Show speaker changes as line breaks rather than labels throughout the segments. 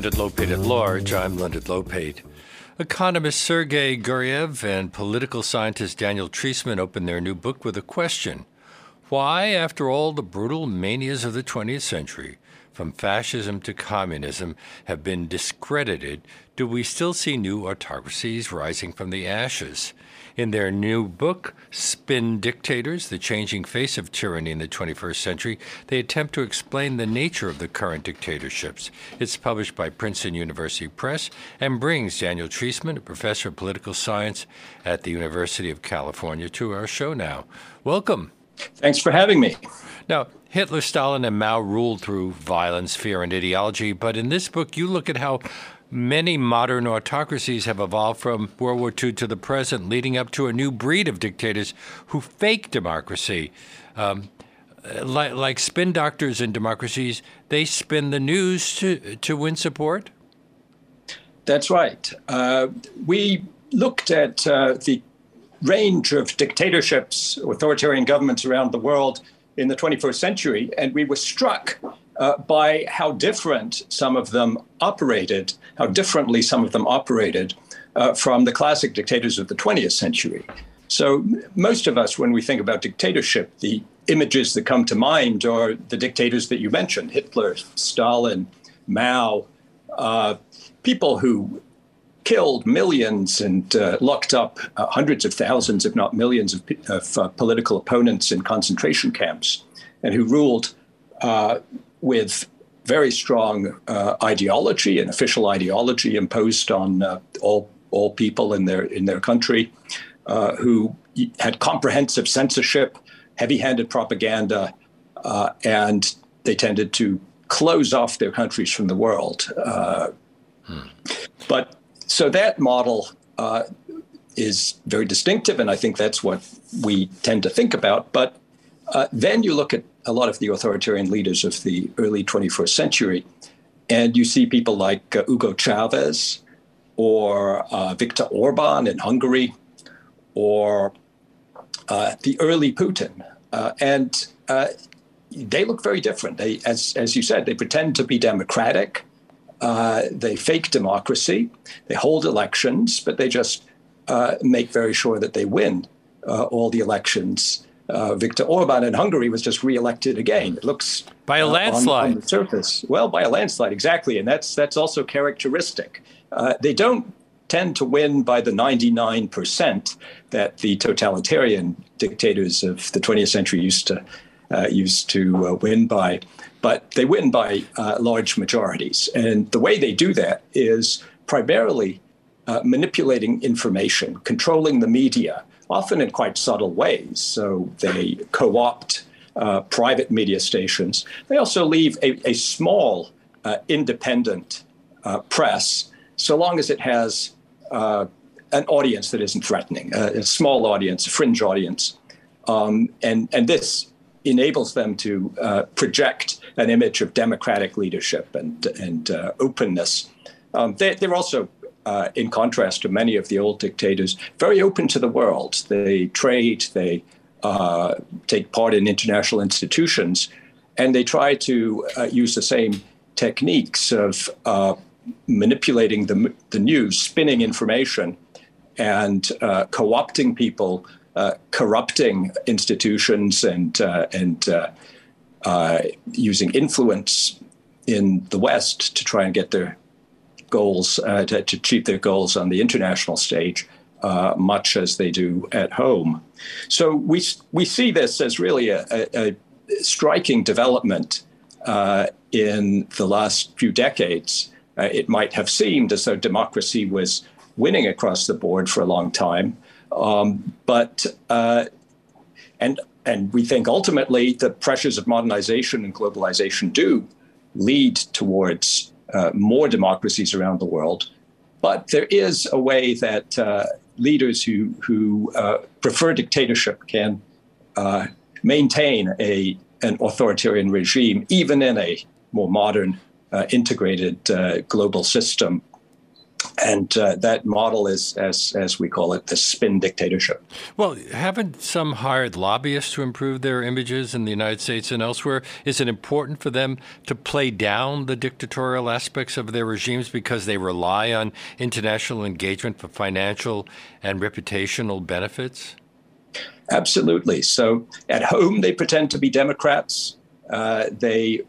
Leonard Lopate at Large. I'm Leonard Lopate. Economist Sergei Guriev and political scientist Daniel Treisman open their new book with a question Why, after all the brutal manias of the 20th century, from fascism to communism, have been discredited, do we still see new autocracies rising from the ashes? In their new book, Spin Dictators The Changing Face of Tyranny in the 21st Century, they attempt to explain the nature of the current dictatorships. It's published by Princeton University Press and brings Daniel Treisman, a professor of political science at the University of California, to our show now. Welcome.
Thanks for having me.
Now, Hitler, Stalin, and Mao ruled through violence, fear, and ideology, but in this book, you look at how Many modern autocracies have evolved from World War II to the present, leading up to a new breed of dictators who fake democracy. Um, like, like, spin doctors in democracies, they spin the news to, to win support?
That's right. Uh, we looked at uh, the range of dictatorships, authoritarian governments around the world in the 21st century, and we were struck uh, by how different some of them operated, how differently some of them operated uh, from the classic dictators of the 20th century. So, most of us, when we think about dictatorship, the images that come to mind are the dictators that you mentioned Hitler, Stalin, Mao, uh, people who killed millions and uh, locked up uh, hundreds of thousands, if not millions, of, of uh, political opponents in concentration camps, and who ruled uh, with very strong uh, ideology and official ideology imposed on uh, all all people in their in their country, uh, who had comprehensive censorship, heavy-handed propaganda, uh, and they tended to close off their countries from the world. Hmm. But so that model uh, is very distinctive, and I think that's what we tend to think about. But uh, then you look at a lot of the authoritarian leaders of the early 21st century, and you see people like uh, Hugo Chavez or uh, Viktor Orban in Hungary or uh, the early Putin. Uh, and uh, they look very different. They, as, as you said, they pretend to be democratic. they fake democracy. They hold elections, but they just make very sure that they win all the elections uh, Viktor Orban in Hungary was just reelected again. It looks
by a landslide
uh, on, on, the surface. Well, by a landslide, exactly, and that's that's also characteristic. Uh, they don't tend to win by the 99% that the totalitarian dictators of the 20th century used to uh, used to uh, win by, but they win by uh, large majorities. And the way they do that is primarily manipulating information, controlling the media often in quite subtle ways. So they co opt uh, private media stations. They also leave a, a small uh, independent uh, press, so long as it has uh, an audience that isn't threatening, uh, a small audience, a fringe audience. Um, and, and this enables them to uh, project an image of democratic leadership and, and openness. Um, they, they're also uh, in contrast to many of the old dictators, very open to the world. They trade, they uh, take part in international institutions, and they try to uh, use the same techniques of uh, manipulating the, the news, spinning information, and uh, co opting people, uh, corrupting institutions, and, and using influence in the West to try and get their goals, uh, to, to, achieve their goals on the international stage, uh, much as they do at home. So we, we see this as really a, a, a striking development uh, in the last few decades. Uh, it might have seemed as though democracy was winning across the board for a long time, um, but uh, and and we think ultimately the pressures of modernization and globalization do lead towards uh, more democracies around the world. But there is a way that uh, leaders who, who uh, prefer dictatorship can uh, maintain a, an authoritarian regime, even in a more modern, uh, integrated global system. And uh, that model is, as as we call it, the spin dictatorship.
Well, haven't some hired lobbyists to improve their images in the United States and elsewhere? Is it important for them to play down the dictatorial aspects of their regimes because they rely on international engagement for financial and reputational benefits?
Absolutely. So at home, they pretend to be Democrats. Uh, they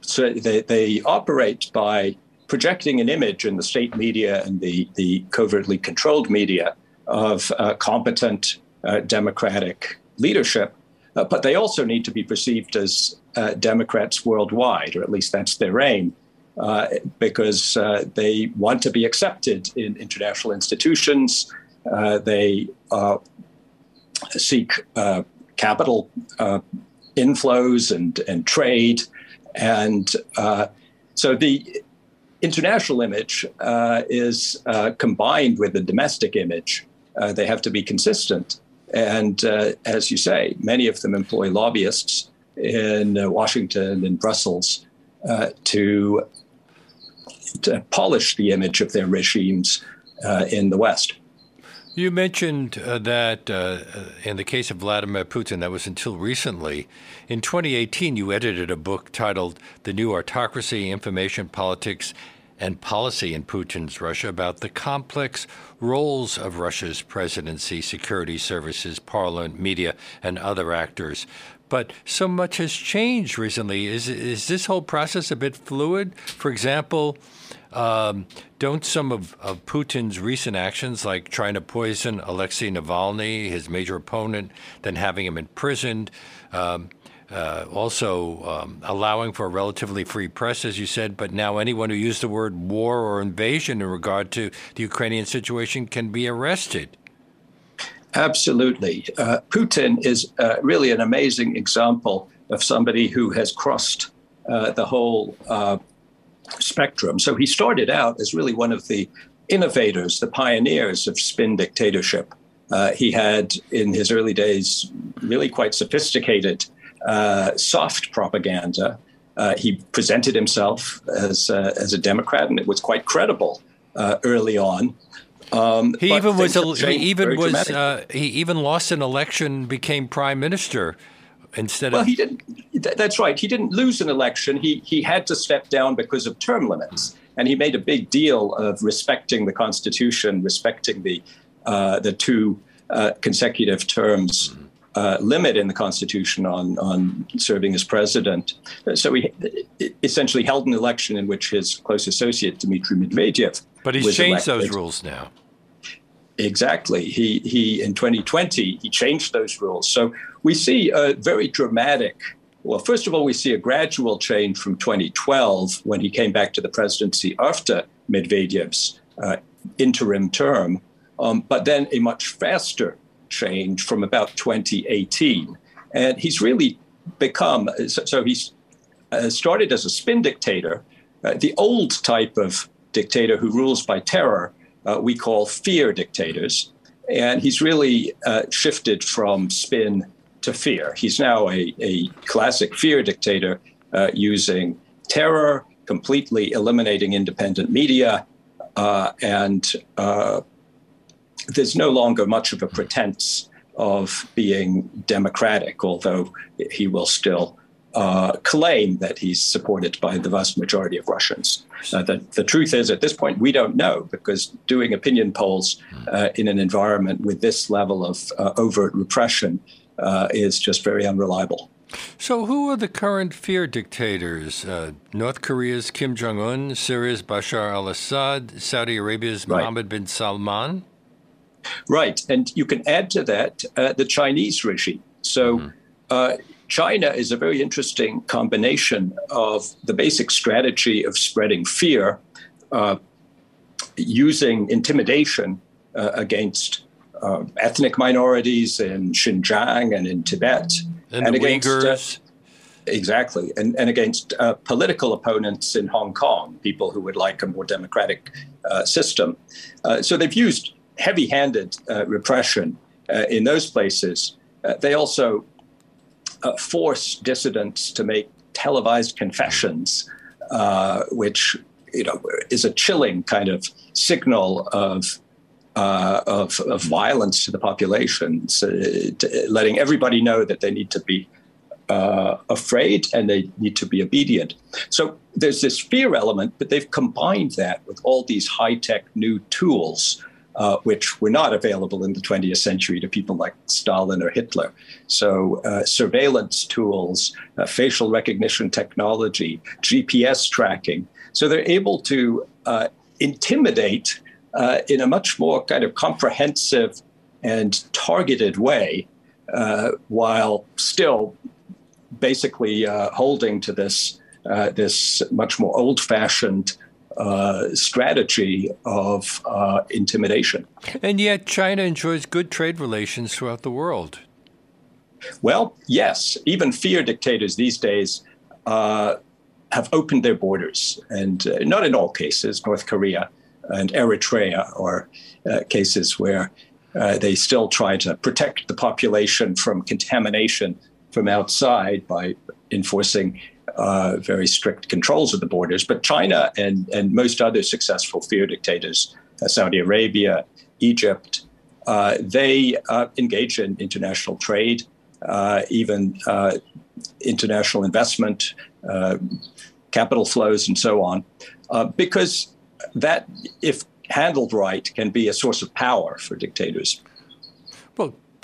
so they, they operate by projecting an image in the state media and the, the covertly controlled media of uh, competent uh, democratic leadership. Uh, but they also need to be perceived as uh, Democrats worldwide, or at least that's their aim, uh, because uh, they want to be accepted in international institutions. they seek capital inflows and, and trade. And so the international image uh, is uh, combined with the domestic image. Uh, they have to be consistent. And uh, as you say, many of them employ lobbyists in uh, Washington and Brussels uh, to, to, polish the image of their regimes in the West.
You mentioned uh, that uh, uh, in the case of Vladimir Putin, that was until recently. In 2018, you edited a book titled The New Autocracy Information Politics and Policy in Putin's Russia about the complex roles of Russia's presidency, security services, parliament, media, and other actors. But so much has changed recently. Is, is this whole process a bit fluid? For example, um, don't some of, of Putin's recent actions, like trying to poison Alexei Navalny, his major opponent, then having him imprisoned, um, uh, also um, allowing for a relatively free press, as you said, but now anyone who used the word war or invasion in regard to the Ukrainian situation can be arrested.
Absolutely. Uh, Putin is uh, really an amazing example of somebody who has crossed uh, the whole uh, spectrum. So he started out as really one of the innovators, the pioneers of spin dictatorship. Uh, he had, in his early days, really quite sophisticated uh, soft propaganda. Uh, he presented himself as uh, as a Democrat, and it was quite credible uh, early on.
Um, he even was a, he even was uh, he even lost an election, became prime minister instead
well,
of.
Well, he didn't. That's right. He didn't lose an election. He he had to step down because of term limits, and he made a big deal of respecting the Constitution, respecting the uh, the two consecutive terms. Mm-hmm uh, limit in the Constitution on, on serving as president. So he essentially held an election in which his close associate, Dmitry Medvedev,
but he's changed elected. those rules now.
Exactly. He, he in 2020, he changed those rules. So we see a very dramatic well, first of all, we see a gradual change from 2012 when he came back to the presidency after Medvedev's uh, interim term, um, but then a much faster change from about 2018. And he's really become so he's uh, started as a spin dictator, uh, the old type of dictator who rules by terror, uh, we call fear dictators. And he's really uh, shifted from spin to fear. He's now a, a classic fear dictator uh, using terror, completely eliminating independent media, uh, and there's no longer much of a pretense of being democratic, although he will still uh, claim that he's supported by the vast majority of Russians. Uh, the, the, truth is, at this point, we don't know because doing opinion polls uh, in an environment with this level of uh, overt repression uh, is just very unreliable.
So, who are the current fear dictators? Uh, North Korea's Kim Jong un, Syria's Bashar al Assad, Saudi Arabia's right. Mohammed bin Salman?
Right. And you can add to that uh, the Chinese regime. So mm-hmm. uh, China is a very interesting combination of the basic strategy of spreading fear, uh, using intimidation uh, against uh, ethnic minorities in Xinjiang and in Tibet.
And, and against, uh, Uyghurs.
Exactly, and, and against uh, political opponents in Hong Kong, people who would like a more democratic uh, system. Uh, so they've used heavy handed uh, repression uh, in those places, uh, they also uh, force dissidents to make televised confessions, uh, which you know, is a chilling kind of signal of uh, of, of, violence to the population, so, to, letting everybody know that they need to be uh, afraid and they need to be obedient. So there's this fear element, but they've combined that with all these high tech new tools uh, which were not available in the 20th century to people like Stalin or Hitler. So, uh, surveillance tools, uh, facial recognition technology, GPS tracking. So, they're able to uh, intimidate uh, in a much more kind of comprehensive and targeted way uh, while still basically holding to this. this much more old-fashioned uh, strategy of uh, intimidation.
And yet, China enjoys good trade relations throughout the world.
Well, yes. Even fear dictators these days uh, have opened their borders, and uh, not in all cases. North Korea and Eritrea are uh, cases where uh, they still try to protect the population from contamination from outside by enforcing uh, very strict controls of the borders. But China and, and most other successful fear dictators, uh, Saudi Arabia, Egypt, uh, they uh, engage in international trade, uh, even international investment, capital flows, and so on, because that, if handled right, can be a source of power for dictators.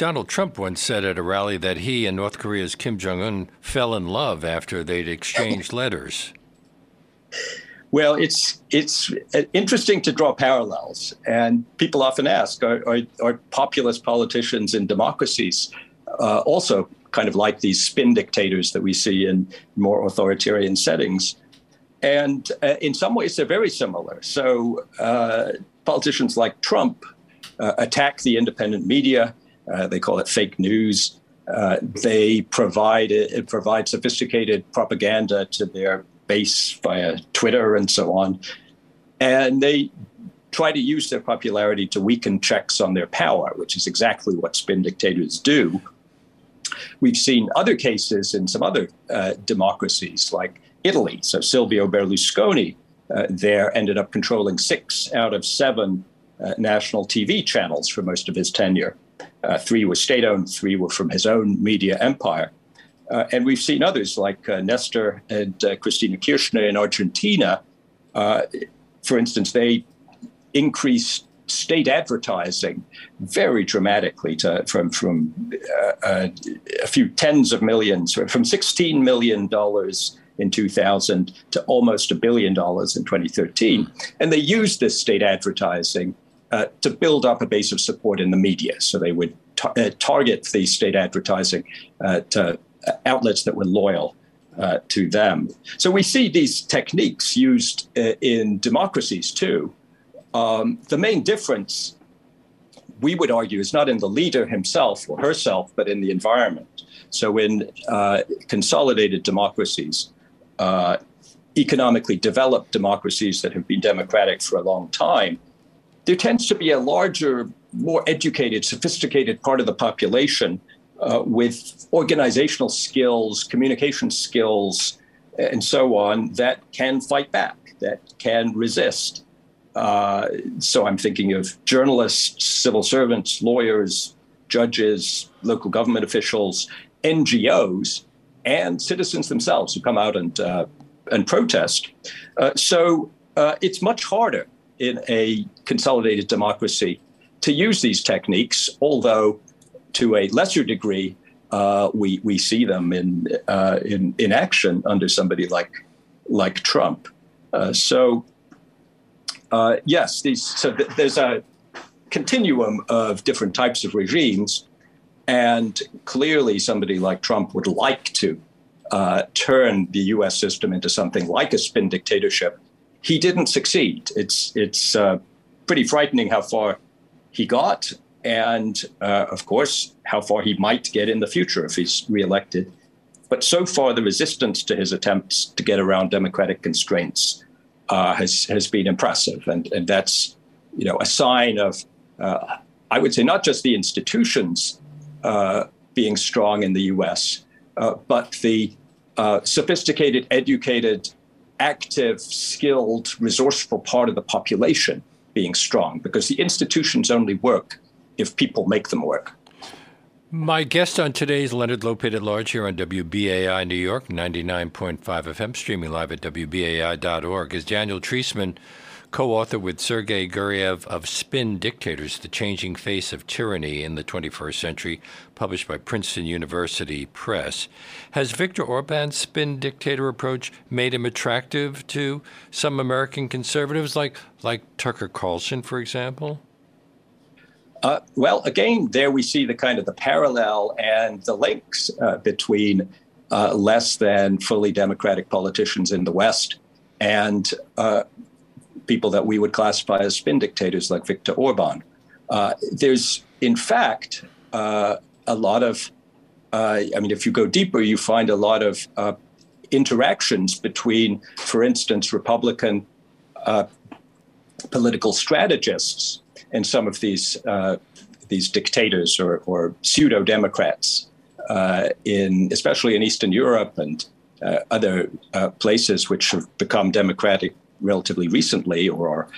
Donald Trump once said at a rally that he and North Korea's Kim Jong un fell in love after they'd exchanged letters.
Well, it's it's interesting to draw parallels, and people often ask: Are, are, are populist politicians in democracies uh, also kind of like these spin dictators that we see in more authoritarian settings? And uh, in some ways, they're very similar. So, uh, politicians like Trump uh, attack the independent media. Uh, they call it fake news. Uh, they provide it, sophisticated propaganda to their base via Twitter and so on, and they try to use their popularity to weaken checks on their power, which is exactly what spin dictators do. We've seen other cases in some other uh, democracies, like Italy. So Silvio Berlusconi uh, there ended up controlling six out of seven uh, national TV channels for most of his tenure. Uh, three were state owned, three were from his own media empire. Uh, and we've seen others like uh, Nestor and uh, Cristina Kirchner in Argentina. Uh, for instance, they increased state advertising very dramatically to, from, from uh, a few tens of millions, from $16 million in 2000 to almost a billion dollars in 2013. And they used this state advertising uh, to build up a base of support in the media. So they would uh, target the state advertising uh, to uh, outlets that were loyal uh, to them. So we see these techniques used in democracies too. Um, the main difference, we would argue, is not in the leader himself or herself, but in the environment. So in consolidated democracies, economically developed democracies that have been democratic for a long time, there tends to be a larger, more educated, sophisticated part of the population uh, with organizational skills, communication skills, and so on that can fight back, that can resist. Uh, so I'm thinking of journalists, civil servants, lawyers, judges, local government officials, NGOs, and citizens themselves who come out and uh, and protest. Uh, so uh, it's much harder in a consolidated democracy to use these techniques, although to a lesser degree, uh, we we see them in uh, in in action under somebody like like Trump. Uh, so uh, yes, these so th- there's a continuum of different types of regimes, and clearly somebody like Trump would like to uh, turn the U.S. system into something like a spin dictatorship he didn't succeed. It's it's uh, pretty frightening how far he got, and uh, of course how far he might get in the future if he's reelected. But so far, the resistance to his attempts to get around democratic constraints uh, has has been impressive, and and that's you know a sign of uh, I would say not just the institutions uh, being strong in the U.S., uh, but the sophisticated, educated active, skilled, resourceful part of the population being strong because the institutions only work if people make them work.
My guest on today's Leonard Lopate at Large here on WBAI New York, 99.5 FM, streaming live at WBAI.org, is Daniel Treisman, co author with Sergei Guriev of Spin Dictators The Changing Face of Tyranny in the 21st Century, published by Princeton University Press. Has Viktor Orban's spin dictator approach made him attractive to some American conservatives, like, like Tucker Carlson, for example?
Uh, well, again, there we see the kind of the parallel and the links uh, between uh, less than fully democratic politicians in the West and uh, people that we would classify as spin dictators like Viktor Orban. Uh, there's, in fact, uh, a lot of, uh, I mean, if you go deeper, you find a lot of uh, interactions between, for instance, Republican uh, political strategists and some of these uh, these dictators or, or pseudo democrats in, especially in Eastern Europe and other places which have become democratic relatively recently or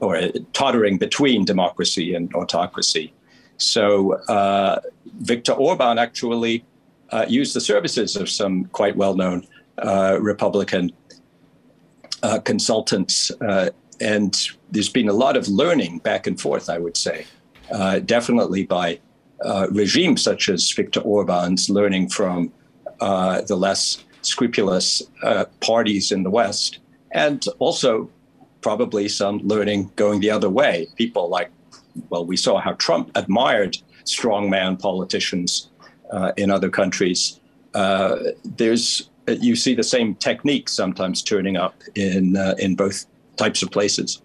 or tottering between democracy and autocracy. So uh, Viktor Orban actually uh, used the services of some quite well-known uh, Republican uh, consultants, uh, and there's been a lot of learning back and forth. I would say, uh, definitely by regimes such as Viktor Orban's, learning from the less scrupulous parties in the West and also probably some learning going the other way. People like, well, we saw how Trump admired strongman politicians uh, in other countries. Uh, there's you see the same technique sometimes turning up in uh, in both types of places.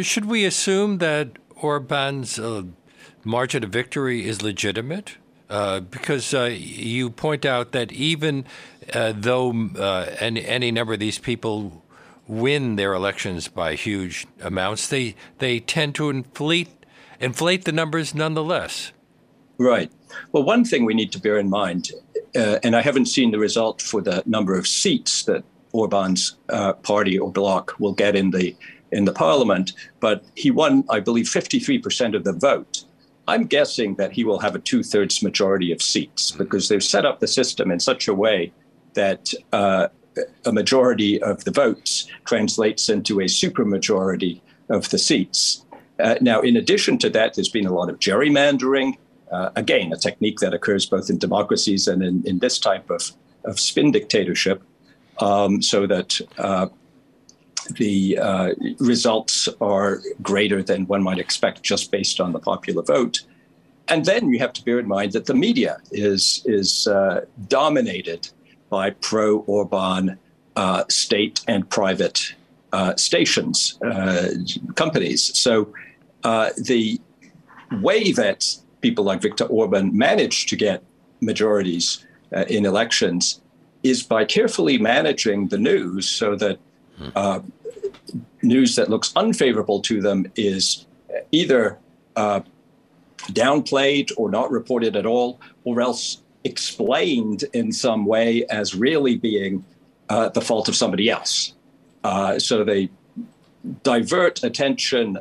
Should we assume that Orban's uh, margin of victory is legitimate? Uh, because uh, you point out that even though any, any number of these people win their elections by huge amounts, they they tend to inflate inflate the numbers nonetheless.
Right. Well, one thing we need to bear in mind, uh, and I haven't seen the result for the number of seats that Orban's uh, party or bloc will get in the in the parliament, but he won, I believe, 53% of the vote. I'm guessing that he will have a two thirds majority of seats because they've set up the system in such a way that uh, a majority of the votes translates into a supermajority of the seats. Uh, now, in addition to that, there's been a lot of gerrymandering. Uh, again, a technique that occurs both in democracies and in, in this type of, of spin dictatorship, um, so that uh, the uh, results are greater than one might expect just based on the popular vote. And then you have to bear in mind that the media is, is uh, dominated by pro Orban uh, state and private uh, stations, uh, companies. So uh, the way that people like Viktor Orban manage to get majorities uh, in elections is by carefully managing the news so that uh, news that looks unfavorable to them is either downplayed or not reported at all, or else explained in some way as really being uh, the fault of somebody else. Uh, so they divert attention,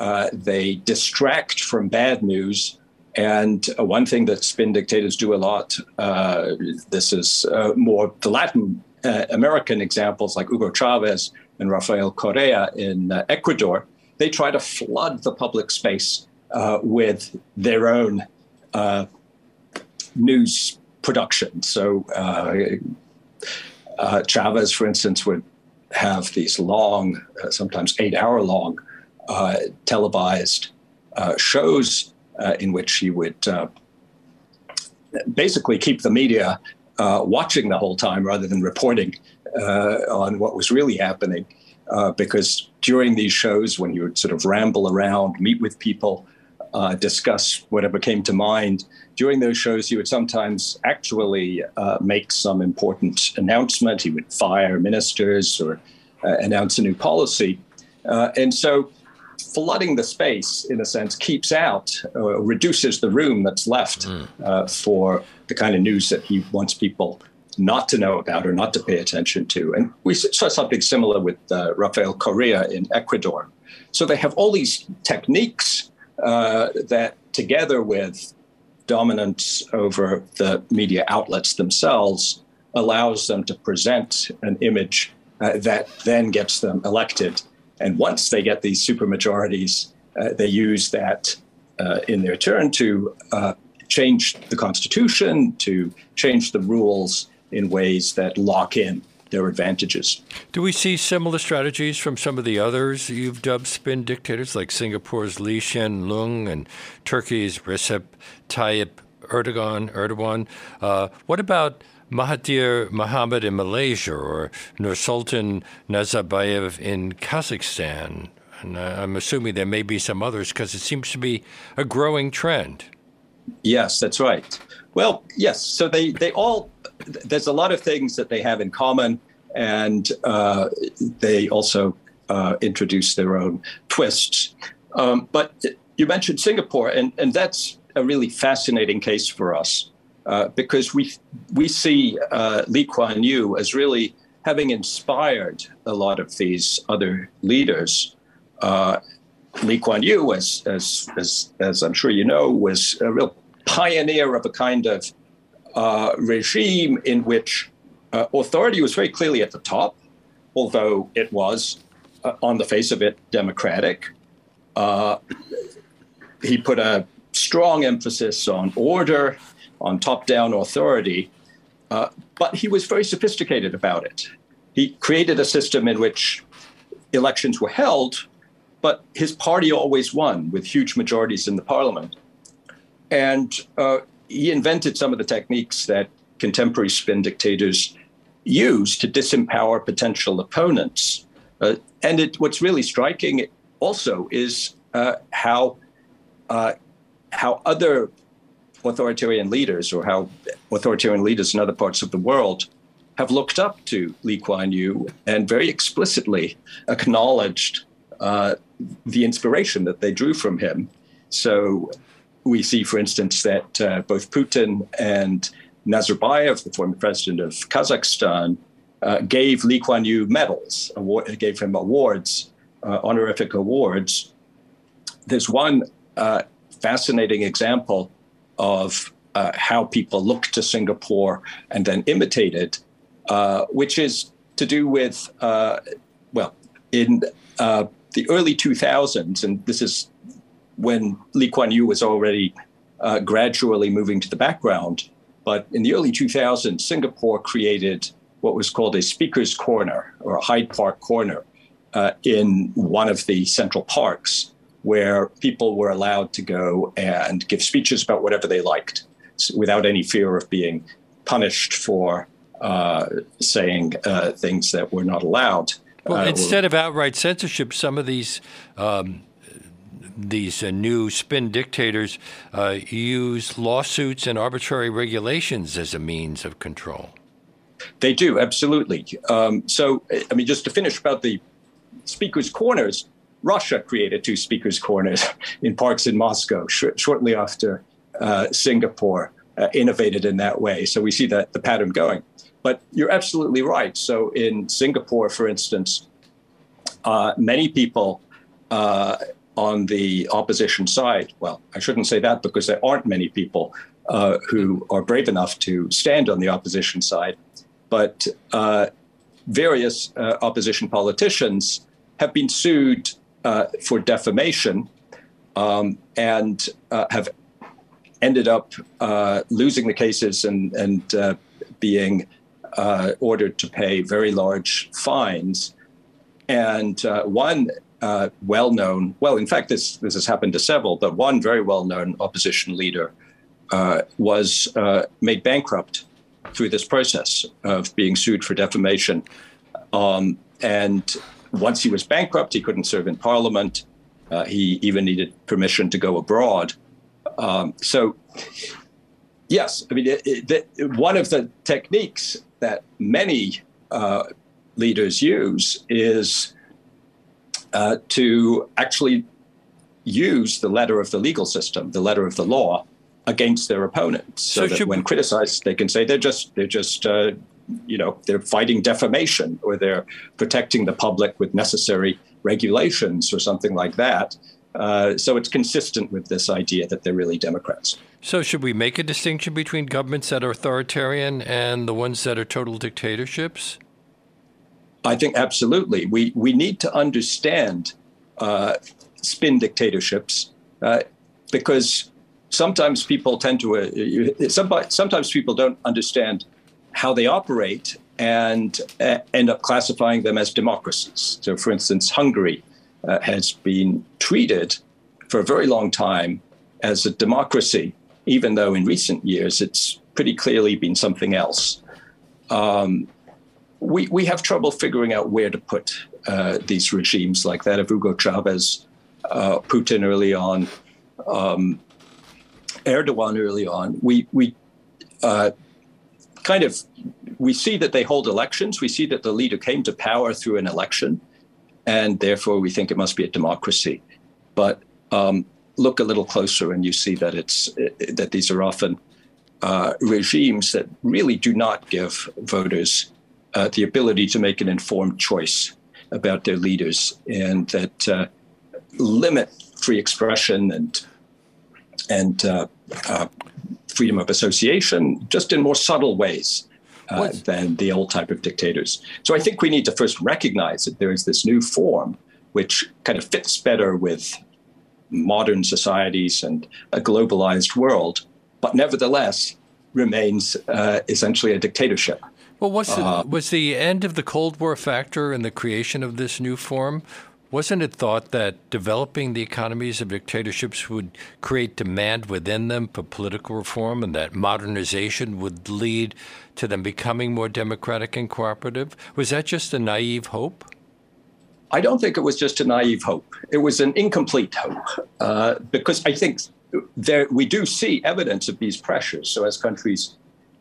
uh, they distract from bad news. And uh, one thing that spin dictators do a lot, uh, this is uh, more the Latin American examples like Hugo Chavez and Rafael Correa in Ecuador, they try to flood the public space with their own news production. So uh, uh, Chavez, for instance, would have these long, uh, sometimes eight-hour long, uh, televised uh, shows uh, in which he would basically keep the media watching the whole time rather than reporting on what was really happening. because during these shows, when he would sort of ramble around, meet with people, uh, discuss whatever came to mind. During those shows, he would sometimes actually uh, make some important announcement. He would fire ministers or uh, announce a new policy. Uh, and so, flooding the space, in a sense, keeps out or reduces the room that's left mm. for the kind of news that he wants people not to know about or not to pay attention to. And we saw something similar with uh, Rafael Correa in Ecuador. So they have all these techniques uh, that, together with dominance over the media outlets themselves, allows them to present an image uh, that then gets them elected. And once they get these supermajorities, uh, they use that uh, in their turn to uh, change the constitution, to change the rules in ways that lock in their advantages.
Do we see similar strategies from some of the others you've dubbed spin dictators, like Singapore's Lee Hsien Loong and Turkey's Recep Tayyip Erdogan? Erdogan. Uh, what about Mahathir Mohamad in Malaysia or Nursultan Nazarbayev in Kazakhstan? And uh, I'm assuming there may be some others because it seems to be a growing trend.
Yes, that's right. Well, yes. So they, they all, there's a lot of things that they have in common, and uh, they also uh, introduce their own twists. Um, but you mentioned Singapore, and, and that's a really fascinating case for us uh, because we, we see uh, Lee Kuan Yew as really having inspired a lot of these other leaders. Uh, Lee Kuan Yew, as, as, as, as I'm sure you know, was a real pioneer of a kind of uh, regime in which uh, authority was very clearly at the top, although it was, uh, on the face of it, democratic. Uh, he put a strong emphasis on order, on top down authority, uh, but he was very sophisticated about it. He created a system in which elections were held but his party always won with huge majorities in the parliament. And uh, he invented some of the techniques that contemporary spin dictators use to disempower potential opponents. Uh, and it, what's really striking also is uh, how uh, how other authoritarian leaders or how authoritarian leaders in other parts of the world have looked up to Lee Kuan Yew and very explicitly acknowledged uh, the inspiration that they drew from him. So we see, for instance, that uh, both Putin and Nazarbayev, the former president of Kazakhstan, uh, gave Lee Kuan Yew medals, award, gave him awards, uh, honorific awards. There's one uh, fascinating example of uh, how people look to Singapore and then imitate it, which is to do with, well, in the early 2000s, and this is when Lee Kuan Yew was already uh, gradually moving to the background. But in the early 2000s, Singapore created what was called a speaker's corner or a Hyde Park corner uh, in one of the central parks where people were allowed to go and give speeches about whatever they liked without any fear of being punished for uh, saying uh, things that were not allowed.
Well, uh, instead of outright censorship, some of these um, these uh, new spin dictators uh, use lawsuits and arbitrary regulations as a means of control.
They do absolutely. Um, so, I mean, just to finish about the speakers' corners, Russia created two speakers' corners in parks in Moscow sh- shortly after uh, Singapore uh, innovated in that way. So we see that the pattern going. But you're absolutely right. So in Singapore, for instance, uh, many people uh, on the opposition side, well, I shouldn't say that because there aren't many people uh, who are brave enough to stand on the opposition side, but uh, various uh, opposition politicians have been sued uh, for defamation um, and have ended up losing the cases and, and being uh, ordered to pay very large fines. And uh, one uh, well known, well, in fact, this, this has happened to several, but one very well known opposition leader uh, was uh, made bankrupt through this process of being sued for defamation. Um, and once he was bankrupt, he couldn't serve in parliament. Uh, he even needed permission to go abroad. Um, so, yes, I mean, it, it, one of the techniques that many uh, leaders use is uh, to actually use the letter of the legal system, the letter of the law, against their opponents, so, so that when criticized, they can say they're just they're just uh, you know they're fighting defamation or they're protecting the public with necessary regulations or something like that. Uh, so it's consistent with this idea that they're really Democrats.
So should we make a distinction between governments that are authoritarian and the ones that are total dictatorships?
I think absolutely. We we need to understand uh, spin dictatorships uh, because sometimes people tend to uh, sometimes people don't understand how they operate and uh, end up classifying them as democracies. So, for instance, Hungary uh, has been treated for a very long time as a democracy, even though in recent years it's pretty clearly been something else. Um, we, we have trouble figuring out where to put uh, these regimes like that of Hugo Chavez, uh, Putin early on, um, Erdogan early on. We, we uh, kind of we see that they hold elections. We see that the leader came to power through an election, and therefore we think it must be a democracy. But um, look a little closer, and you see that it's that these are often uh, regimes that really do not give voters uh, the ability to make an informed choice about their leaders, and that uh, limit free expression and and uh, uh, freedom of association, just in more subtle ways uh, than the old type of dictators. So I think we need to first recognize that there is this new form which kind of fits better with modern societies and a globalized world, but nevertheless remains uh, essentially a dictatorship.
Well, the, uh, was the end of the Cold War factor in the creation of this new form? Wasn't it thought that developing the economies of dictatorships would create demand within them for political reform and that modernization would lead to them becoming more democratic and cooperative? Was that just a naive hope?
I don't think it was just a naive hope. It was an incomplete hope uh, because I think there, we do see evidence of these pressures. So as countries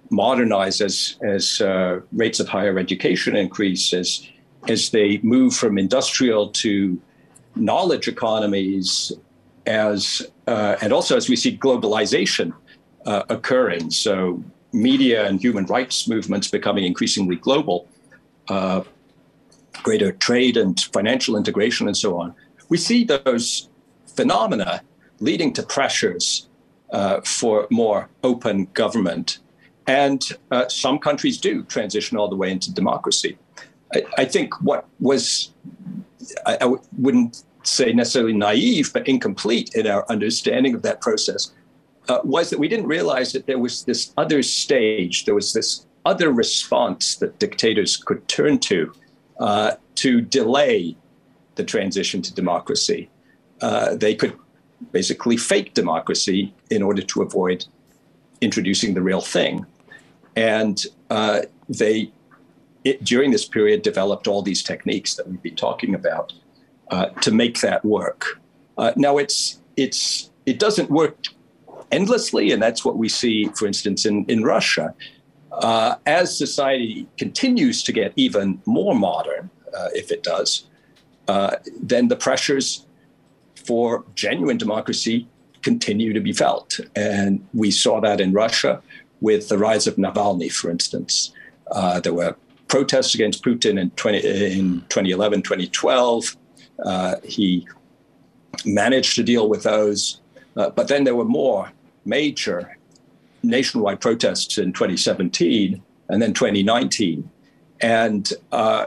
modernize, as, as uh, rates of higher education increase, as as they move from industrial to knowledge economies, as uh, and also as we see globalization uh, occurring, so media and human rights movements becoming increasingly global, uh, greater trade and financial integration, and so on. We see those phenomena leading to pressures uh, for more open government, and uh, some countries do transition all the way into democracy. I, I think what was, I, I wouldn't say necessarily naive, but incomplete in our understanding of that process, uh, was that we didn't realize that there was this other stage, there was this other response that dictators could turn to uh, to delay the transition to democracy. Uh, they could basically fake democracy in order to avoid introducing the real thing. And uh, they it, during this period developed all these techniques that we've been talking about uh, to make that work. Uh, now it's it's it doesn't work endlessly, and that's what we see, for instance, in in Russia. Uh, as society continues to get even more modern, uh, if it does, uh, then the pressures for genuine democracy continue to be felt, and we saw that in Russia with the rise of Navalny, for instance. Uh, there were protests against Putin in, 20, in 2011, 2012. Uh, he managed to deal with those. Uh, but then there were more major nationwide protests in 2017 and then 2019. And, uh,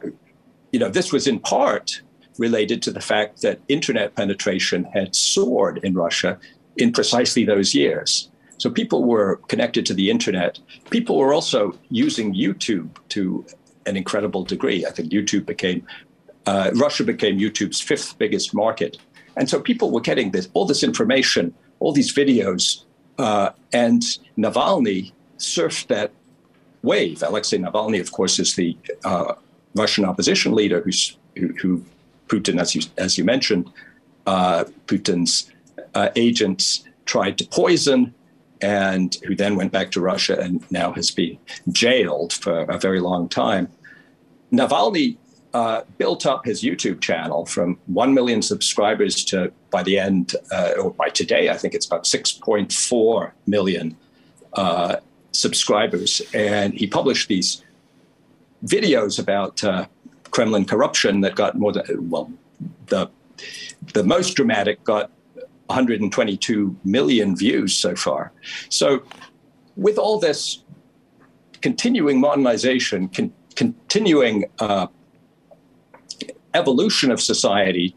you know, this was in part related to the fact that internet penetration had soared in Russia in precisely those years. So people were connected to the internet. People were also using YouTube to an incredible degree. I think YouTube became, uh, Russia became YouTube's fifth biggest market. And so people were getting this, all this information, all these videos, uh, and Navalny surfed that wave. Alexei Navalny, of course, is the uh, Russian opposition leader who's, who, who, Putin, as you, as you mentioned, uh, Putin's uh, agents tried to poison and who then went back to Russia and now has been jailed for a very long time. Navalny uh, built up his YouTube channel from 1 million subscribers to, by the end, uh, or by today, I think it's about 6.4 million uh, subscribers. And he published these videos about uh, Kremlin corruption that got more than, well, the, the most dramatic got 122 million views so far. So, with all this continuing modernization, con- continuing uh, evolution of society,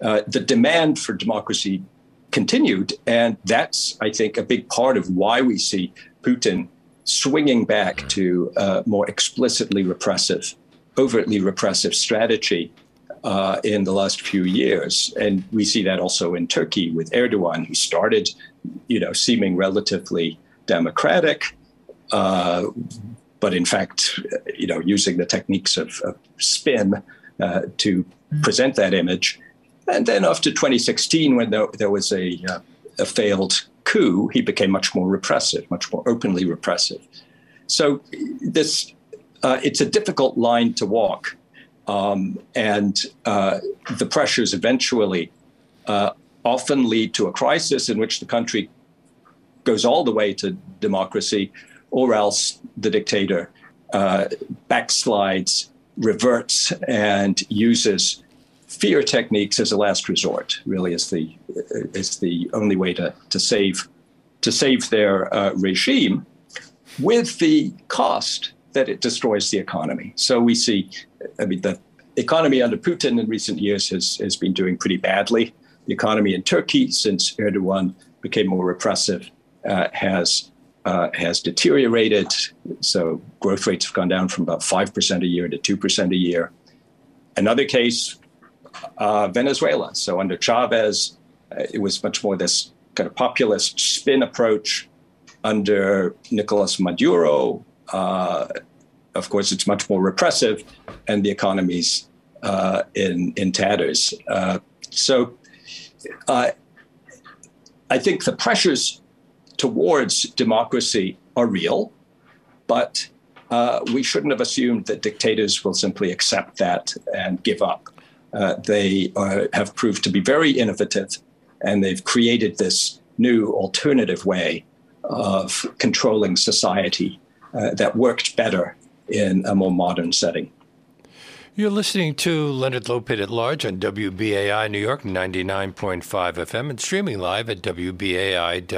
uh, the demand for democracy continued. And that's, I think, a big part of why we see Putin swinging back to a more explicitly repressive, overtly repressive strategy uh, in the last few years. And we see that also in Turkey with Erdogan, who started, you know, seeming relatively democratic. Uh, but in fact, you know, using the techniques of, of spin uh, to present that image. And then after 2016, when there, there was a, uh, a failed coup, he became much more repressive, much more openly repressive. So this, uh, it's a difficult line to walk. Um, and uh, the pressures eventually uh, often lead to a crisis in which the country goes all the way to democracy, or else the dictator uh, backslides reverts and uses fear techniques as a last resort. Really, is the is the only way to to save to save their uh, regime, with the cost that it destroys the economy. So we see, I mean, the economy under Putin in recent years has has been doing pretty badly. The economy in Turkey, since Erdogan became more repressive, uh, has uh, has deteriorated. So growth rates have gone down from about 5% a year to 2% a year. Another case, uh, Venezuela. So under Chavez, uh, it was much more this kind of populist spin approach. Under Nicolas Maduro, uh, of course, it's much more repressive, and the economy's uh, in in tatters. Uh, so, I think the pressures towards democracy are real, but uh, we shouldn't have assumed that dictators will simply accept that and give up. Uh, they uh, have proved to be very innovative, and they've created this new alternative way of controlling society uh, that worked better in a more modern setting.
You're listening to Leonard Lopate at Large on WBAI New York 99.5 FM and streaming live at WBAI.org.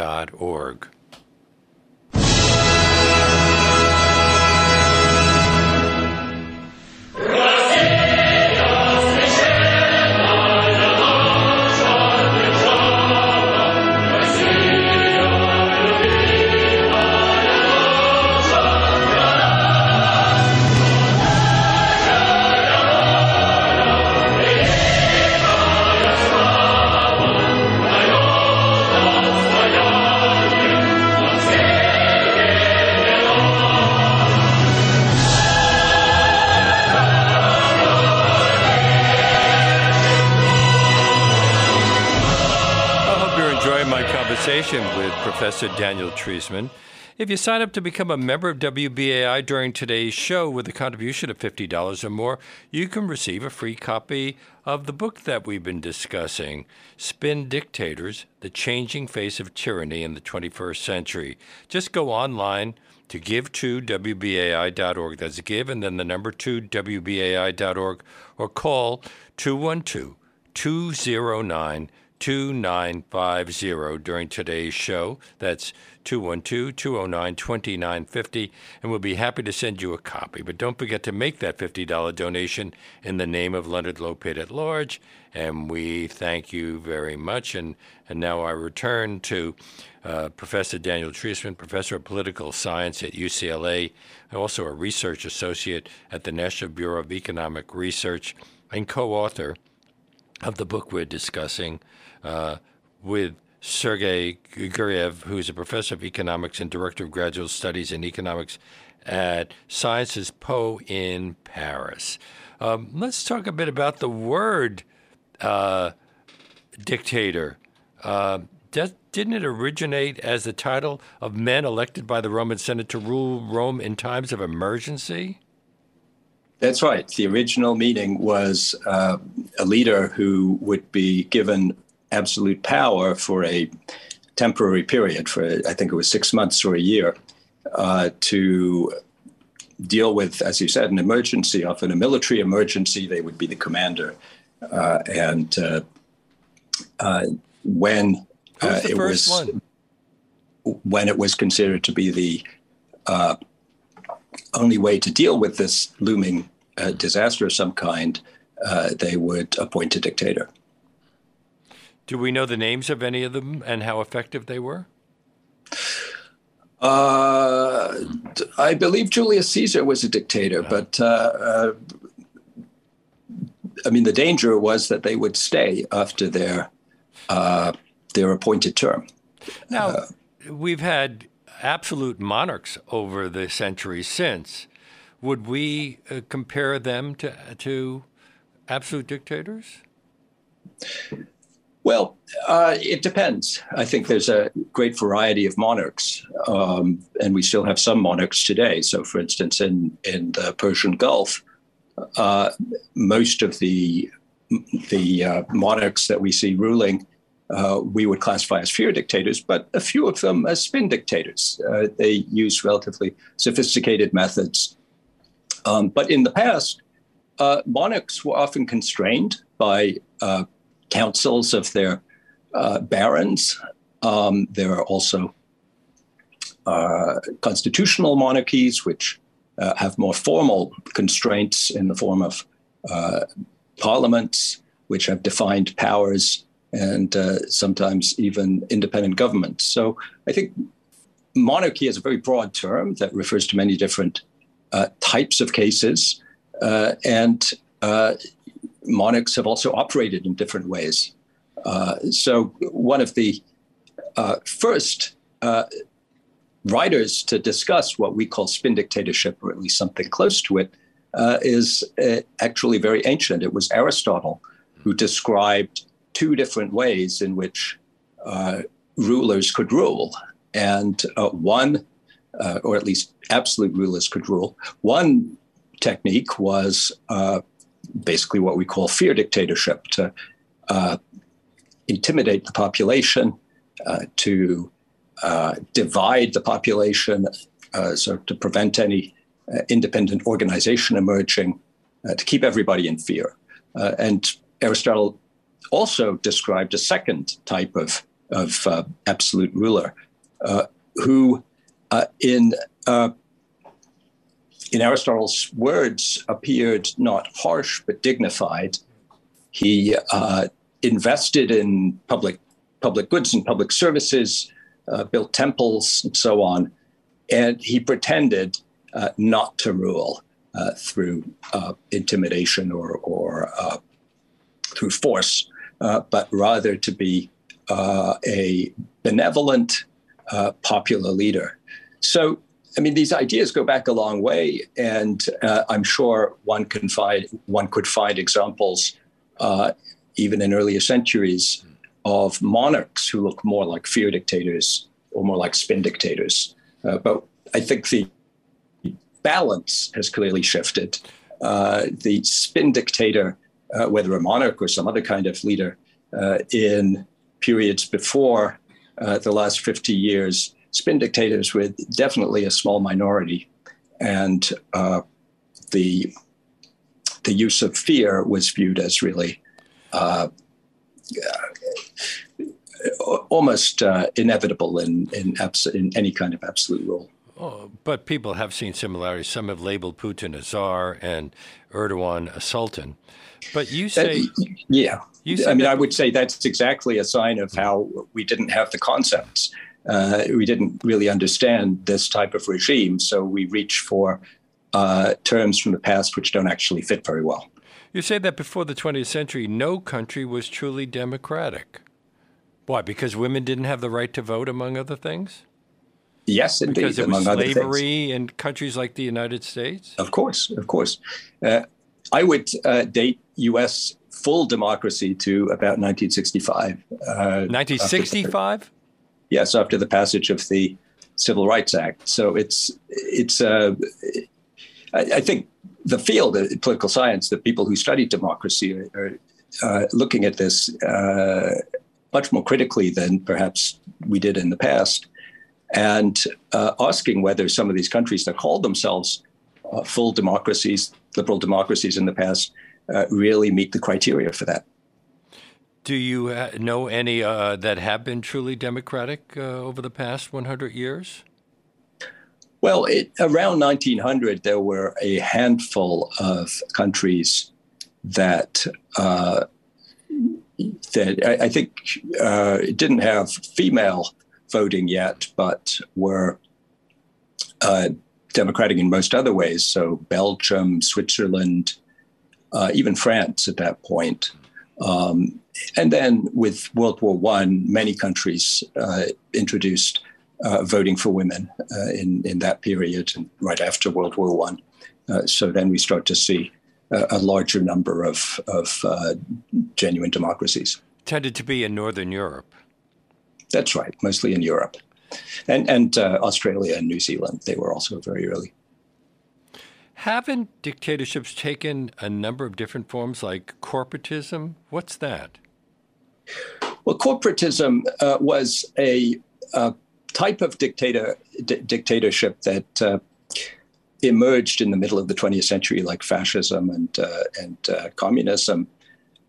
Professor Daniel Treisman. If you sign up to become a member of WBAI during today's show with a contribution of $50 or more, you can receive a free copy of the book that we've been discussing Spin Dictators The Changing Face of Tyranny in the 21st Century. Just go online to give to WBAI.org. That's give and then the number two, WBAI.org, or call 212 209 2950 during today's show. That's 212 209 2950, and we'll be happy to send you a copy. But don't forget to make that $50 donation in the name of Leonard Lopate at Large, and we thank you very much. And, and now I return to uh, Professor Daniel Treisman, Professor of Political Science at UCLA, also a research associate at the National Bureau of Economic Research, and co author of the book we're discussing uh, with Sergei Guriev, who's a professor of economics and director of graduate studies in economics at Sciences Po in Paris. Um, let's talk a bit about the word uh, dictator. Uh, didn't it originate as the title of men elected by the Roman Senate to rule Rome in times of emergency?
That's right. The original meaning was uh, a leader who would be given absolute power for a temporary period, for I think it was six months or a year, uh, to deal with, as you said, an emergency. Often a military emergency, they would be the commander. Uh, and uh, uh, when
uh, it was
one? when it was considered to be the only way to deal with this looming uh, disaster of some kind, uh, they would appoint a dictator.
Do we know the names of any of them and how effective they were?
Uh, I believe Julius Caesar was a dictator, but uh, uh, I mean, the danger was that they would stay after their uh, their appointed term.
Now, we've had absolute monarchs over the centuries since. Would we uh, compare them to to absolute dictators?
Well, uh, it depends. I think there's a great variety of monarchs, um, and we still have some monarchs today. So, for instance, in in the Persian Gulf, uh, most of the the uh, monarchs that we see ruling uh, we would classify as fear dictators, but a few of them as spin dictators. Uh, they use relatively sophisticated methods. Um, but in the past, uh, monarchs were often constrained by councils of their uh, barons. Um, there are also uh, constitutional monarchies, which have more formal constraints in the form of parliaments, which have defined powers and uh, sometimes even independent governments. So I think monarchy is a very broad term that refers to many different uh, types of cases, uh, and uh, monarchs have also operated in different ways. Uh, so one of the uh, first writers to discuss what we call spin dictatorship, or at least something close to it, is actually very ancient. It was Aristotle who described two different ways in which uh, rulers could rule. And uh, one, uh, or at least absolute rulers could rule, one technique was uh, basically what we call fear dictatorship to uh, intimidate the population, uh, to divide the population, so to prevent any independent organization emerging, to keep everybody in fear. and Aristotle also described a second type of, of uh, absolute ruler uh, who, uh, in, uh, in Aristotle's words, appeared not harsh but dignified. He uh, invested in public, public goods and public services, uh, built temples, and so on. And he pretended not to rule through intimidation or, or through force uh, but rather to be uh, a benevolent, uh, popular leader. So, I mean, these ideas go back a long way, and uh, I'm sure one can find one could find examples, uh, even in earlier centuries, of monarchs who look more like fear dictators or more like spin dictators. but I think the balance has clearly shifted. the spin dictator uh, whether a monarch or some other kind of leader, uh, in periods before uh, the last 50 years, spin dictators were definitely a small minority. And uh, the, the use of fear was viewed as really uh, almost uh, inevitable in, in, abs- in any kind of absolute rule.
Oh, but people have seen similarities. Some have labeled Putin a czar and Erdogan a sultan. But you say,
that, yeah. You I mean, I would say that's exactly a sign of how we didn't have the concepts. Uh, we didn't really understand this type of regime, so we reach for uh, terms from the past which don't actually fit very well.
You say that before the 20th century, no country was truly democratic. Why? Because women didn't have the right to vote, among other things.
Yes, indeed.
Because it was slavery in countries like the United States.
Of course, of course. Uh, I would uh, date U.S. full democracy to about 1965.
1965.
Yes, after the passage of the Civil Rights Act. So it's it's. Uh, I, I, think the field, of political science, the people who study democracy are, are uh, looking at this uh, much more critically than perhaps we did in the past, and uh, asking whether some of these countries that called themselves uh, full democracies, liberal democracies in the past, uh, really meet the criteria for that.
Do you uh, know any that have been truly democratic over the past 100 years?
Well, it, around 1900, there were a handful of countries that uh, that I, I think uh, didn't have female voting yet, but were uh, democratic in most other ways. So Belgium, Switzerland, uh, even France at that point. Um, and then with World War One, many countries uh, introduced uh, voting for women uh, in in that period and right after World War One. Uh, so then we start to see a, a larger number of of uh, genuine democracies.
Tended to be in Northern Europe.
That's right, mostly in Europe, and and uh, Australia and New Zealand. They were also very early.
Haven't dictatorships taken a number of different forms, like corporatism? What's that?
Well, corporatism uh, was a, a type of dictator d- dictatorship that uh, emerged in the middle of the 20th century, like fascism and uh, and uh, communism,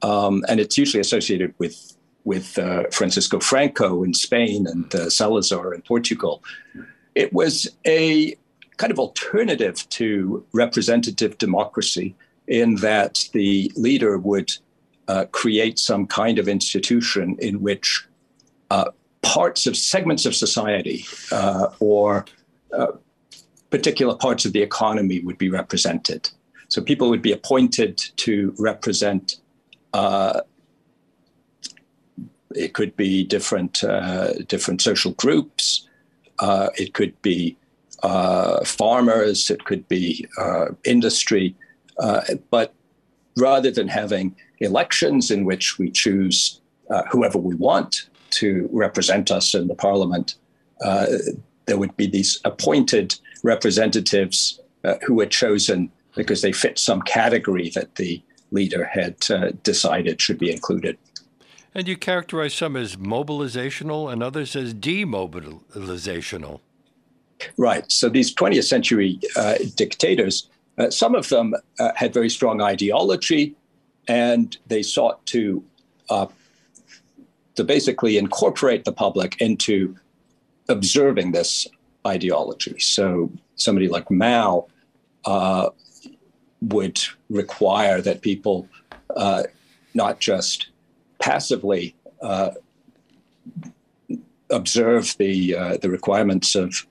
um, and it's usually associated with with uh, Francisco Franco in Spain and uh, Salazar in Portugal. It was a kind of alternative to representative democracy in that the leader would uh, create some kind of institution in which parts of segments of society uh, or uh, particular parts of the economy would be represented. So people would be appointed to represent. Uh, it could be different uh, different social groups. Uh, it could be uh, farmers. It could be industry. but rather than having elections in which we choose whoever we want, to represent us in the parliament, uh, there would be these appointed representatives uh, who were chosen because they fit some category that the leader had uh, decided should be included.
And you characterize some as mobilizational and others as demobilizational.
Right. So these 20th century uh, dictators, uh, some of them uh, had very strong ideology and they sought to to basically incorporate the public into observing this ideology. So somebody like Mao uh, would require that people uh, not just passively uh, observe the uh, the requirements of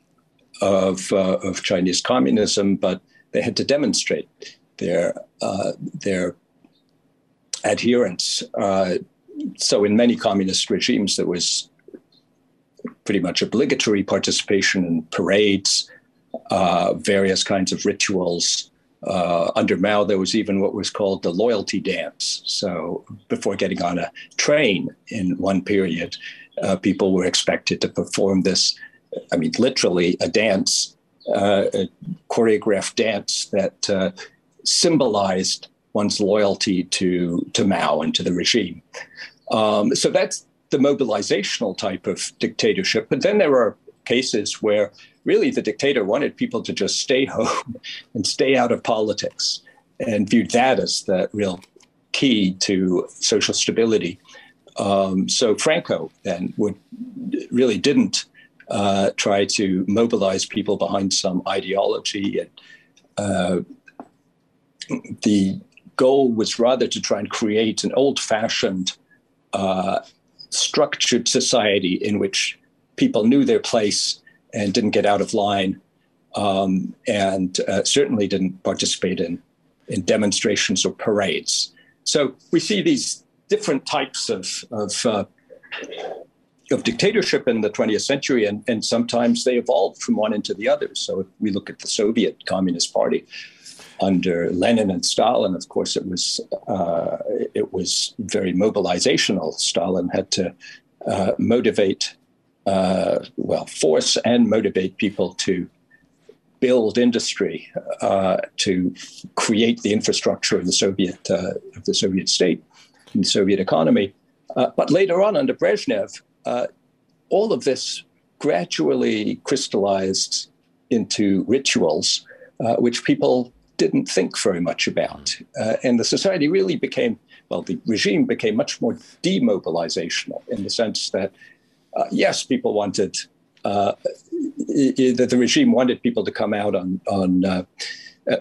of, uh, of Chinese communism, but they had to demonstrate their uh, their adherence so in many communist regimes, there was pretty much obligatory participation in parades, uh, various kinds of rituals. Uh, under Mao, there was even what was called the loyalty dance. So before getting on a train in one period, uh, people were expected to perform this, I mean, literally a dance, uh, a choreographed dance that uh, symbolized one's loyalty to, to Mao and to the regime. Um, so that's the mobilizational type of dictatorship. But then there are cases where really the dictator wanted people to just stay home and stay out of politics and viewed that as the real key to social stability. Um, so Franco then would really didn't uh, try to mobilize people behind some ideology. And uh, the goal was rather to try and create an old-fashioned uh, structured society in which people knew their place and didn't get out of line, um, and uh, certainly didn't participate in in demonstrations or parades. So we see these different types of of, uh, of dictatorship in the 20th century, and, and sometimes they evolved from one into the other. So if we look at the Soviet Communist Party, under Lenin and Stalin, of course, it was uh, it was very mobilizational. Stalin had to uh, motivate, uh, well, force and motivate people to build industry uh, to create the infrastructure of the Soviet uh, of the Soviet state and the Soviet economy. Uh, but later on, under Brezhnev, uh, all of this gradually crystallized into rituals, uh, which people didn't think very much about, uh, and the society really became well. The regime became much more demobilizational in the sense that yes, people wanted that the regime wanted people to come out on on uh,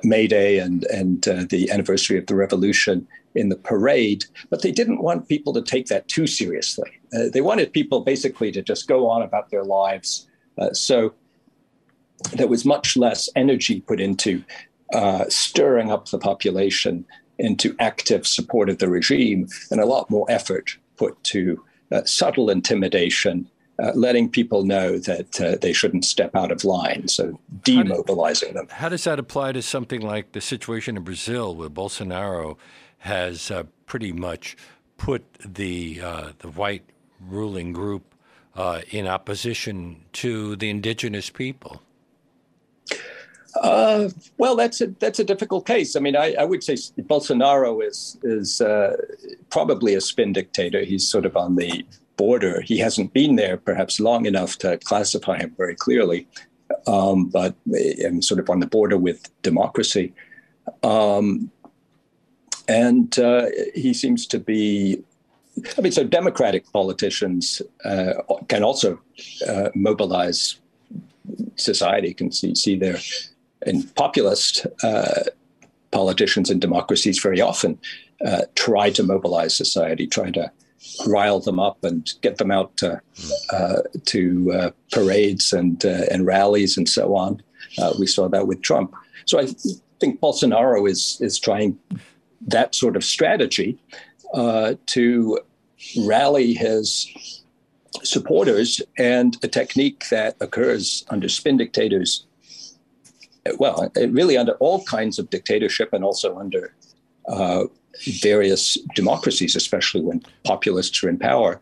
May Day and and uh, the anniversary of the revolution in the parade, but they didn't want people to take that too seriously. Uh, they wanted people basically to just go on about their lives. Uh, so there was much less energy put into uh, stirring up the population into active support of the regime, and a lot more effort put to uh, subtle intimidation uh, letting people know that uh, they shouldn't step out of line, so demobilizing
how
them.
How does that apply to something like the situation in Brazil, with Bolsonaro has uh, pretty much put the uh, the white ruling group uh, in opposition to the indigenous people?
Uh, well, that's a that's a difficult case. I mean, I, I would say Bolsonaro is is probably a spin dictator. He's sort of on the border. He hasn't been there perhaps long enough to classify him very clearly, um, but I'm sort of on the border with democracy. Um, and uh, he seems to be, I mean, so Democratic politicians uh, can also uh, mobilize society, can see, see their, and populist uh, politicians in democracies very often uh, try to mobilize society, try to rile them up and get them out to, uh, to uh, parades and and rallies and so on. We saw that with Trump. So I think Bolsonaro is is trying that sort of strategy uh, to rally his supporters, and a technique that occurs under spin dictators. Well, really under all kinds of dictatorship and also under uh, various democracies, especially when populists are in power,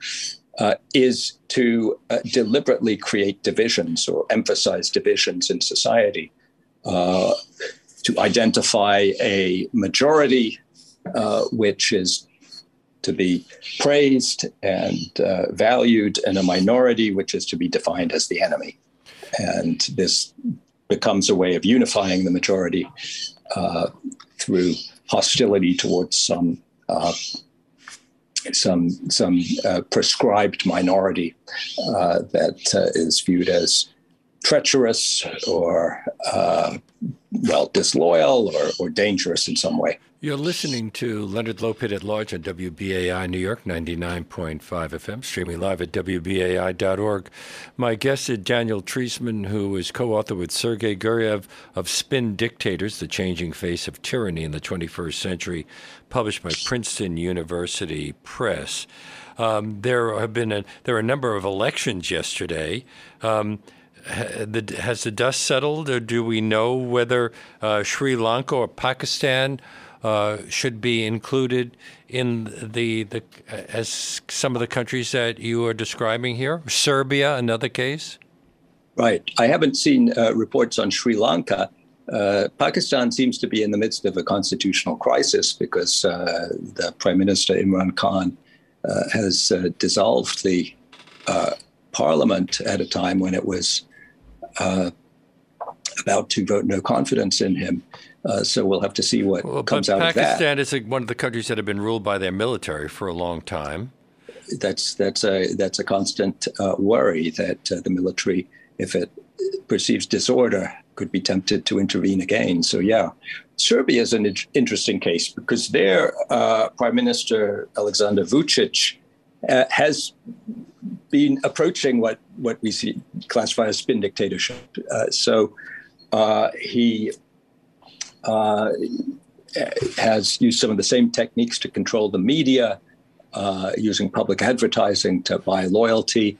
uh, is to uh, deliberately create divisions or emphasize divisions in society, uh, to identify a majority uh, which is to be praised and uh, valued, and a minority which is to be defined as the enemy. And this becomes a way of unifying the majority uh, through hostility towards some uh, some some uh, prescribed minority that is viewed as treacherous or uh, well disloyal or, or dangerous in some way.
You're listening to Leonard Lopate at Large on WBAI New York 99.5 FM, streaming live at WBAI.org. My guest is Daniel Treisman, who is co author with Sergei Guriev of Spin Dictators The Changing Face of Tyranny in the 21st Century, published by Princeton University Press. Um, there have been a, there are a number of elections yesterday. Um, has the dust settled, or do we know whether uh, Sri Lanka or Pakistan uh, should be included in the, the as some of the countries that you are describing here? Serbia, another case.
Right. I haven't seen uh, reports on Sri Lanka. Uh, Pakistan seems to be in the midst of a constitutional crisis because uh, the Prime Minister Imran Khan uh, has dissolved the parliament at a time when it was about to vote no confidence in him. Uh, so we'll have to see what well, comes out
Pakistan
of that.
Pakistan is one of the countries that have been ruled by their military for a long time.
That's that's a that's a constant uh, worry that uh, the military, if it perceives disorder, could be tempted to intervene again. So yeah, Serbia is an interesting case because their uh, Prime Minister Alexander Vucic uh, has been approaching what what we see classified as spin dictatorship. Uh, so he uh, has used some of the same techniques to control the media, uh, using public advertising to buy loyalty,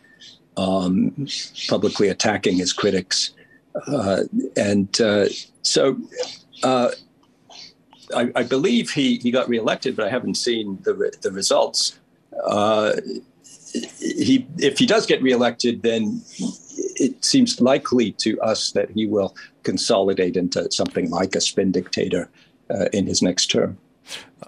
um, publicly attacking his critics. Uh, and uh, so uh, I, I, believe he, he got reelected, but I haven't seen the, the results. Uh, he, if he does get reelected, then it seems likely to us that he will consolidate into something like a spin dictator uh, in his next term.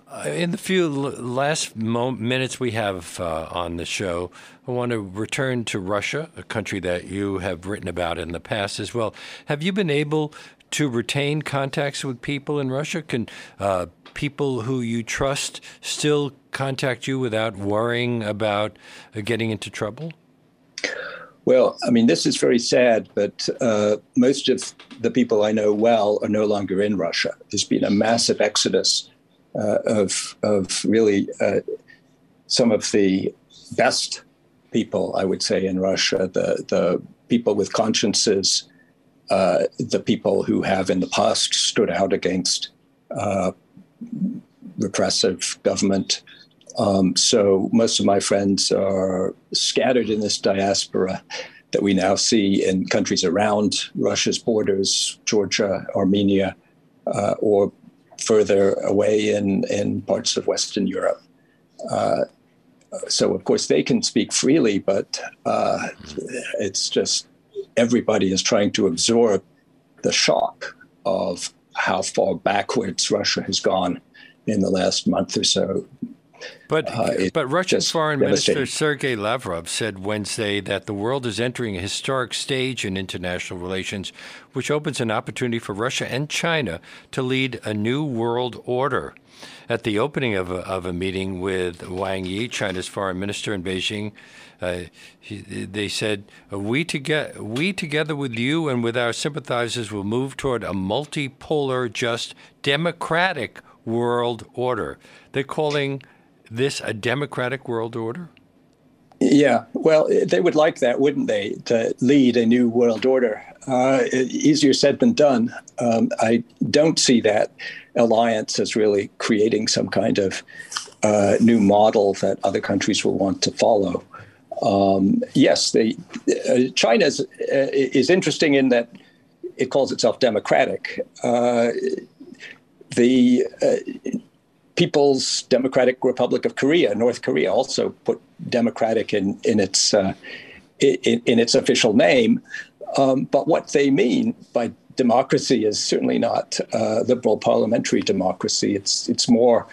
Uh, in the few last minutes we have uh, on the show, I want to return to Russia, a country that you have written about in the past as well. Have you been able to retain contacts with people in Russia? Can uh, people who you trust still contact you without worrying about uh, getting into trouble?
Well, I mean, this is very sad, but uh, most of the people I know well are no longer in Russia. There's been a massive exodus uh, of, of really uh, some of the best people, I would say, in Russia, the, the people with consciences, uh, the people who have in the past stood out against uh, repressive government. Um, so most of my friends are scattered in this diaspora that we now see in countries around Russia's borders, Georgia, Armenia, uh, or further away in, in parts of Western Europe. Uh, so, of course, they can speak freely, but uh, it's just everybody is trying to absorb the shock of how far backwards Russia has gone in the last month or so.
But uh, but Russian Foreign Minister Sergei Lavrov said Wednesday that the world is entering a historic stage in international relations, which opens an opportunity for Russia and China to lead a new world order. At the opening of a, of a meeting with Wang Yi, China's foreign minister in Beijing, uh, he, they said, we, toge- we, together with you and with our sympathizers, will move toward a multipolar, just democratic world order. They're calling this a democratic world order?
Yeah, well, they would like that, wouldn't they, to lead a new world order? Uh, easier said than done. Um, I don't see that alliance as really creating some kind of uh, new model that other countries will want to follow. Um, yes, uh, China is, uh, is interesting in that it calls itself democratic. Uh, the uh, People's Democratic Republic of Korea, North Korea, also put democratic in in its uh, in, in, its official name. Um, but what they mean by democracy is certainly not uh, liberal parliamentary democracy. It's it's more,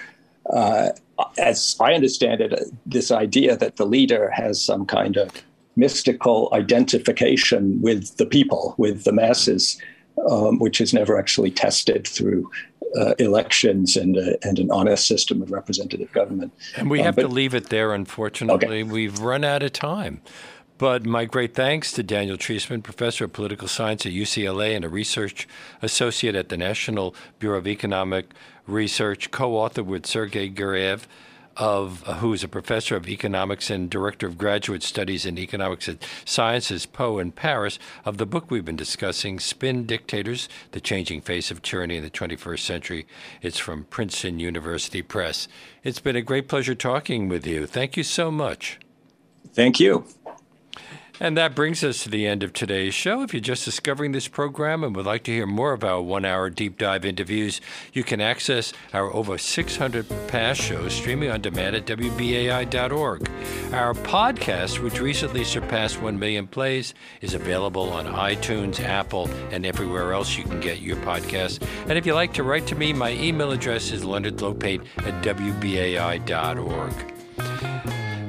uh, as I understand it, this idea that the leader has some kind of mystical identification with the people, with the masses, um, which is never actually tested through uh, elections and uh, and an honest system of representative government.
And we um, have but, to leave it there. Unfortunately, okay. we've run out of time. But my great thanks to Daniel Treisman, professor of political science at UCLA and a research associate at the National Bureau of Economic Research, co-author with Sergei Guriev of uh, who is a professor of economics and director of graduate studies in economics at sciences, Po in Paris, of the book we've been discussing, Spin Dictators: The Changing Face of Tyranny in the 21st Century. It's from Princeton University Press. It's been a great pleasure talking with you. Thank you so much.
Thank you.
And that brings us to the end of today's show. If you're just discovering this program and would like to hear more of our one hour deep dive interviews, you can access our over 600 past shows streaming on demand at WBAI.org. Our podcast, which recently surpassed 1 million plays, is available on iTunes, Apple, and everywhere else you can get your podcast. And if you'd like to write to me, my email address is leonardlopate at WBAI.org.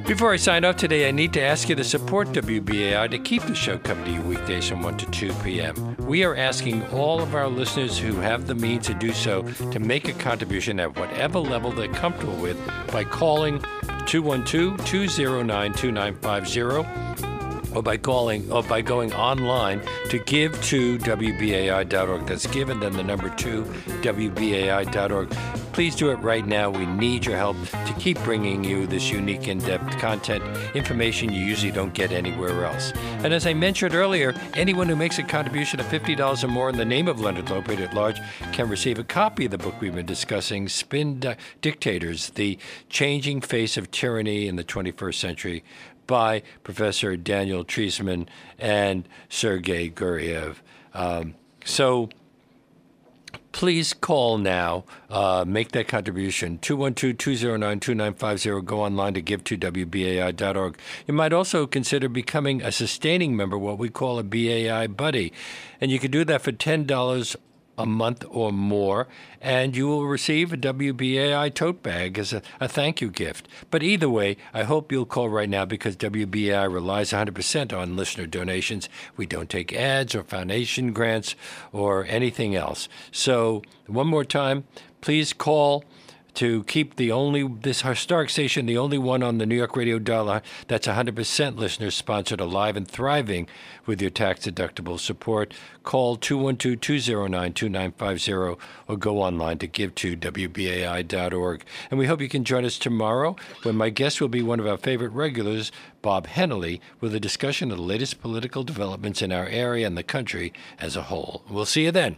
Before I sign off today, I need to ask you to support WBAI to keep the show coming to you weekdays from 1 to 2 p.m. We are asking all of our listeners who have the means to do so to make a contribution at whatever level they're comfortable with by calling 212 209 2950 or by calling or by going online to give to WBAI.org. That's given then the number two, WBAI.org. Please do it right now. We need your help to keep bringing you this unique, in depth content, information you usually don't get anywhere else. And as I mentioned earlier, anyone who makes a contribution of $50 or more in the name of Leonard Lopate at large can receive a copy of the book we've been discussing, Spin Di- Dictators The Changing Face of Tyranny in the 21st Century by Professor Daniel Treisman and Sergei Guriev. Um, so, please call now. Uh, make that contribution. 212 209 2950. Go online to give2wbai.org. You might also consider becoming a sustaining member, what we call a BAI buddy. And you can do that for $10 a month or more, and you will receive a WBAI tote bag as a, a, thank you gift. But either way, I hope you'll call right now because WBAI relies 100% on listener donations. We don't take ads or foundation grants or anything else. So, one more time, please call to keep the only this historic station the only one on the New York radio dial that's 100% listener sponsored, alive and thriving with your tax deductible support. Call 212-209-2950 or go online to give to wbai.org and we hope you can join us tomorrow when my guest will be one of our favorite regulars Bob Hennelly with a discussion of the latest political developments in our area and the country as a whole. We'll see you then